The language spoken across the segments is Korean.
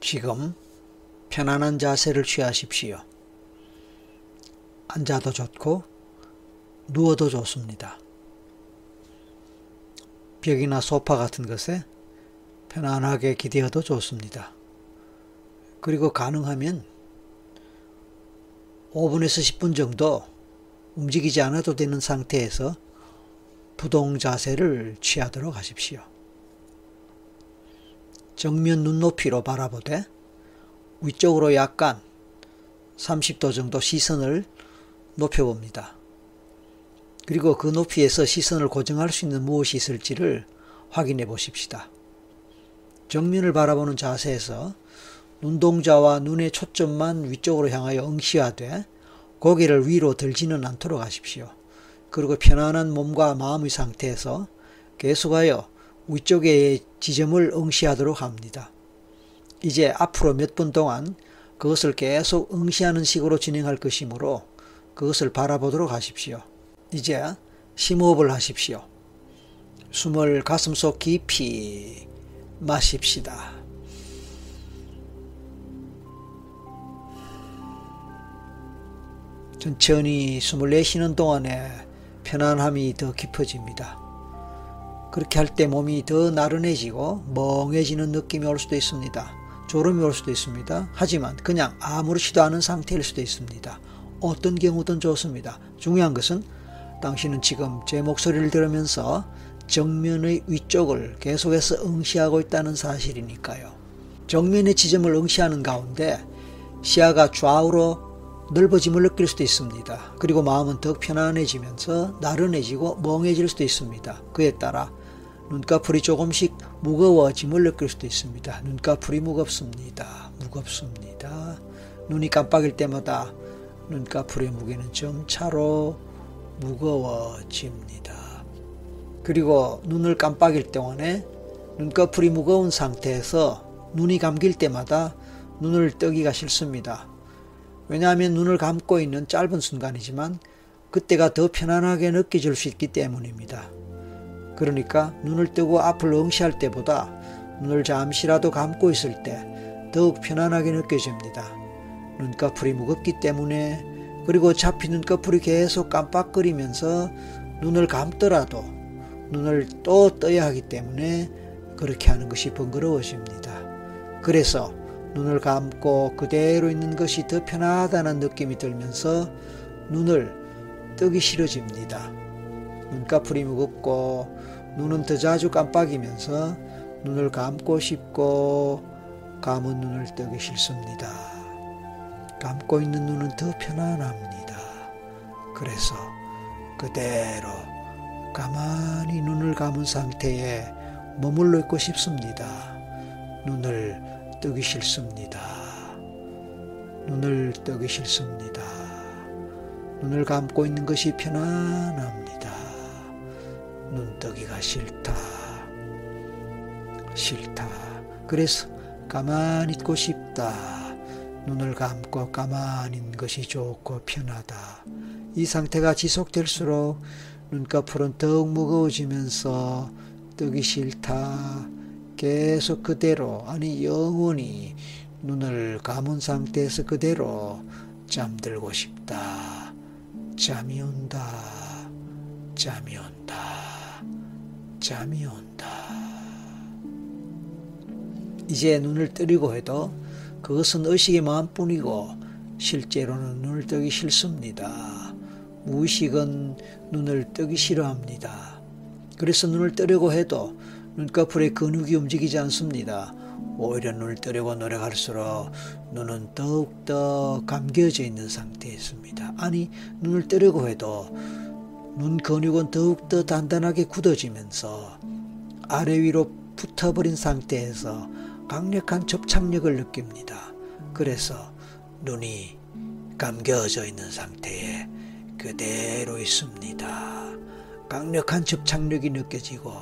지금 편안한 자세를 취하십시오. 앉아도 좋고 누워도 좋습니다. 벽이나 소파 같은 것에 편안하게 기대어도 좋습니다. 그리고 가능하면 5분에서 10분 정도 움직이지 않아도 되는 상태에서 부동 자세를 취하도록 하십시오. 정면 눈높이로 바라보되 위쪽으로 약간 30도 정도 시선을 높여봅니다. 그리고 그 높이에서 시선을 고정할 수 있는 무엇이 있을지를 확인해 보십시다. 정면을 바라보는 자세에서 눈동자와 눈의 초점만 위쪽으로 향하여 응시하되 고개를 위로 들지는 않도록 하십시오. 그리고 편안한 몸과 마음의 상태에서 계속하여 위쪽의 지점을 응시하도록 합니다. 이제 앞으로 몇 분 동안 그것을 계속 응시하는 식으로 진행할 것이므로 그것을 바라보도록 하십시오. 이제 심호흡을 하십시오. 숨을 가슴속 깊이 마십시다. 천천히 숨을 내쉬는 동안에 편안함이 더 깊어집니다. 그렇게 할 때 몸이 더 나른해지고 멍해지는 느낌이 올 수도 있습니다. 졸음이 올 수도 있습니다. 하지만 그냥 아무렇지도 않은 상태일 수도 있습니다. 어떤 경우든 좋습니다. 중요한 것은 당신은 지금 제 목소리를 들으면서 정면의 위쪽을 계속해서 응시하고 있다는 사실이니까요. 정면의 지점을 응시하는 가운데 시야가 좌우로 넓어짐을 느낄 수도 있습니다. 그리고 마음은 더 편안해지면서 나른해지고 멍해질 수도 있습니다. 그에 따라 눈꺼풀이 조금씩 무거워짐을 느낄 수도 있습니다. 눈꺼풀이 무겁습니다. 무겁습니다. 눈이 깜빡일 때마다 눈꺼풀의 무게는 점차로 무거워집니다. 그리고 눈을 깜빡일 동안에 눈꺼풀이 무거운 상태에서 눈이 감길 때마다 눈을 뜨기가 싫습니다. 왜냐하면 눈을 감고 있는 짧은 순간이지만 그때가 더 편안하게 느껴질 수 있기 때문입니다. 그러니까 눈을 뜨고 앞을 응시할 때보다 눈을 잠시라도 감고 있을 때 더욱 편안하게 느껴집니다. 눈꺼풀이 무겁기 때문에 그리고 잡힌 눈꺼풀이 계속 깜빡거리면서 눈을 감더라도 눈을 또 떠야 하기 때문에 그렇게 하는 것이 번거로워집니다. 그래서 눈을 감고 그대로 있는 것이 더 편하다는 느낌이 들면서 눈을 뜨기 싫어집니다. 눈꺼풀이 무겁고 눈은 더 자주 깜빡이면서 눈을 감고 싶고 감은 눈을 뜨기 싫습니다. 감고 있는 눈은 더 편안합니다. 그래서 그대로 가만히 눈을 감은 상태에 머물러 있고 싶습니다. 눈을 뜨기 싫습니다. 눈을 뜨기 싫습니다. 눈을 감고 있는 것이 편안합니다. 눈 뜨기가 싫다. 싫다. 그래서 가만히 있고 싶다. 눈을 감고 가만히 있는 것이 좋고 편하다. 이 상태가 지속될수록 눈꺼풀은 더욱 무거워지면서 뜨기 싫다. 계속 그대로 아니 영원히 눈을 감은 상태에서 그대로 잠들고 싶다. 잠이 온다. 잠이 온다. 잠이 온다. 이제 눈을 뜨리고 해도 그것은 의식의 마음뿐이고 실제로는 눈을 뜨기 싫습니다. 무의식은 눈을 뜨기 싫어합니다. 그래서 눈을 뜨려고 해도 눈꺼풀의 근육이 움직이지 않습니다. 오히려 눈을 뜨려고 노력할수록 눈은 더욱더 감겨져 있는 상태에 있습니다. 아니, 눈을 뜨려고 해도 눈 근육은 더욱더 단단하게 굳어지면서 아래 위로 붙어버린 상태에서 강력한 접착력을 느낍니다. 그래서 눈이 감겨져 있는 상태에 그대로 있습니다. 강력한 접착력이 느껴지고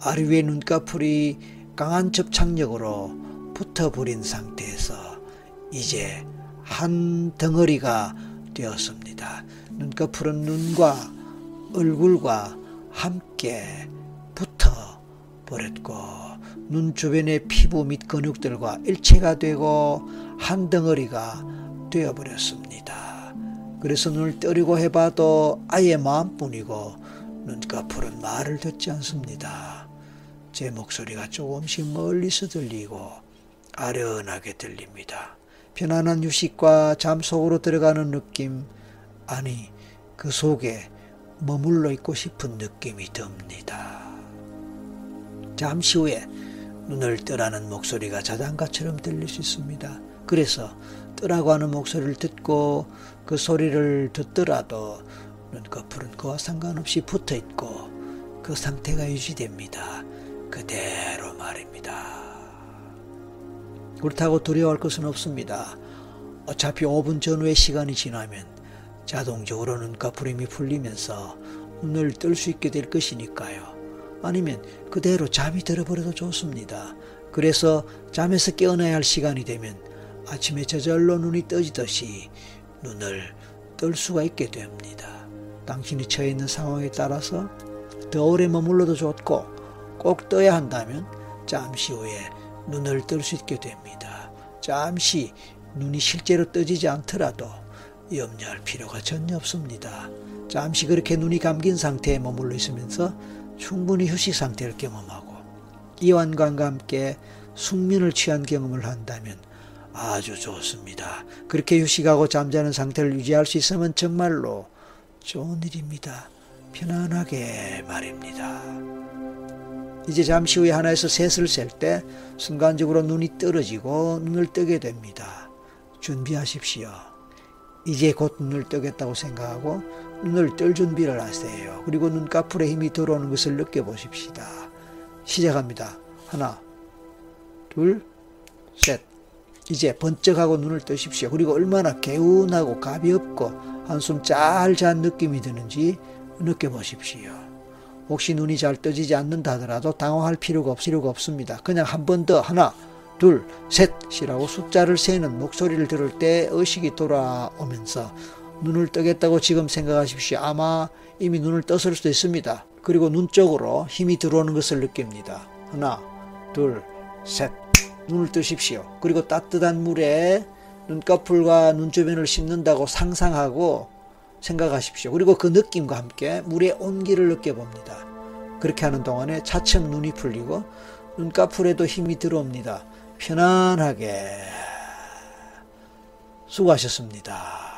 아래 위에 눈꺼풀이 강한 접착력으로 붙어버린 상태에서 이제 한 덩어리가 되었습니다. 눈꺼풀은 눈과 얼굴과 함께 붙어 버렸고 눈 주변의 피부 및 근육들과 일체가 되고 한 덩어리가 되어 버렸습니다. 그래서 눈을 떠리고 해봐도 아예 마음뿐이고 눈꺼풀은 말을 듣지 않습니다. 제 목소리가 조금씩 멀리서 들리고 아련하게 들립니다. 편안한 휴식과 잠 속으로 들어가는 느낌, 아니, 그 속에 머물러 있고 싶은 느낌이 듭니다. 잠시 후에 눈을 뜨라는 목소리가 자장가처럼 들릴 수 있습니다. 그래서 뜨라고 하는 목소리를 듣고 그 소리를 듣더라도 눈꺼풀은 그와 상관없이 붙어 있고 그 상태가 유지됩니다. 그대로 말입니다. 그렇다고 두려워할 것은 없습니다. 어차피 5분 전후의 시간이 지나면 자동적으로 눈꺼풀이 풀리면서 눈을 뜰 수 있게 될 것이니까요. 아니면 그대로 잠이 들어버려도 좋습니다. 그래서 잠에서 깨어나야 할 시간이 되면 아침에 저절로 눈이 떠지듯이 눈을 뜰 수가 있게 됩니다. 당신이 처해 있는 상황에 따라서 더 오래 머물러도 좋고 꼭 떠야 한다면 잠시 후에 눈을 뜰 수 있게 됩니다. 잠시 눈이 실제로 떠지지 않더라도 염려할 필요가 전혀 없습니다. 잠시 그렇게 눈이 감긴 상태에 머물러 있으면서 충분히 휴식 상태를 경험하고 이완감과 함께 숙면을 취한 경험을 한다면 아주 좋습니다. 그렇게 휴식하고 잠자는 상태를 유지할 수 있으면 정말로 좋은 일입니다. 편안하게 말입니다. 이제 잠시 후에 하나에서 셋을 셀 때 순간적으로 눈이 떨어지고 눈을 뜨게 됩니다. 준비하십시오. 이제 곧 눈을 뜨겠다고 생각하고 눈을 뜰 준비를 하세요. 그리고 눈꺼풀에 힘이 들어오는 것을 느껴보십시다. 시작합니다. 하나, 둘, 셋. 이제 번쩍하고 눈을 뜨십시오. 그리고 얼마나 개운하고 가볍고 한숨 잘 잔 느낌이 드는지 느껴보십시오. 혹시 눈이 잘 떠지지 않는다 하더라도 당황할 필요가 없, 필요가 없습니다. 그냥 한 번 더 하나, 둘, 셋이라고 숫자를 세는 목소리를 들을 때 의식이 돌아오면서 눈을 뜨겠다고 지금 생각하십시오. 아마 이미 눈을 떴을 수도 있습니다. 그리고 눈 쪽으로 힘이 들어오는 것을 느낍니다. 하나, 둘, 셋. 눈을 뜨십시오. 그리고 따뜻한 물에 눈꺼풀과 눈 주변을 씻는다고 상상하고 생각하십시오. 그리고 그 느낌과 함께 물의 온기를 느껴봅니다. 그렇게 하는 동안에 차츰 눈이 풀리고 눈꺼풀에도 힘이 들어옵니다. 편안하게 수고하셨습니다.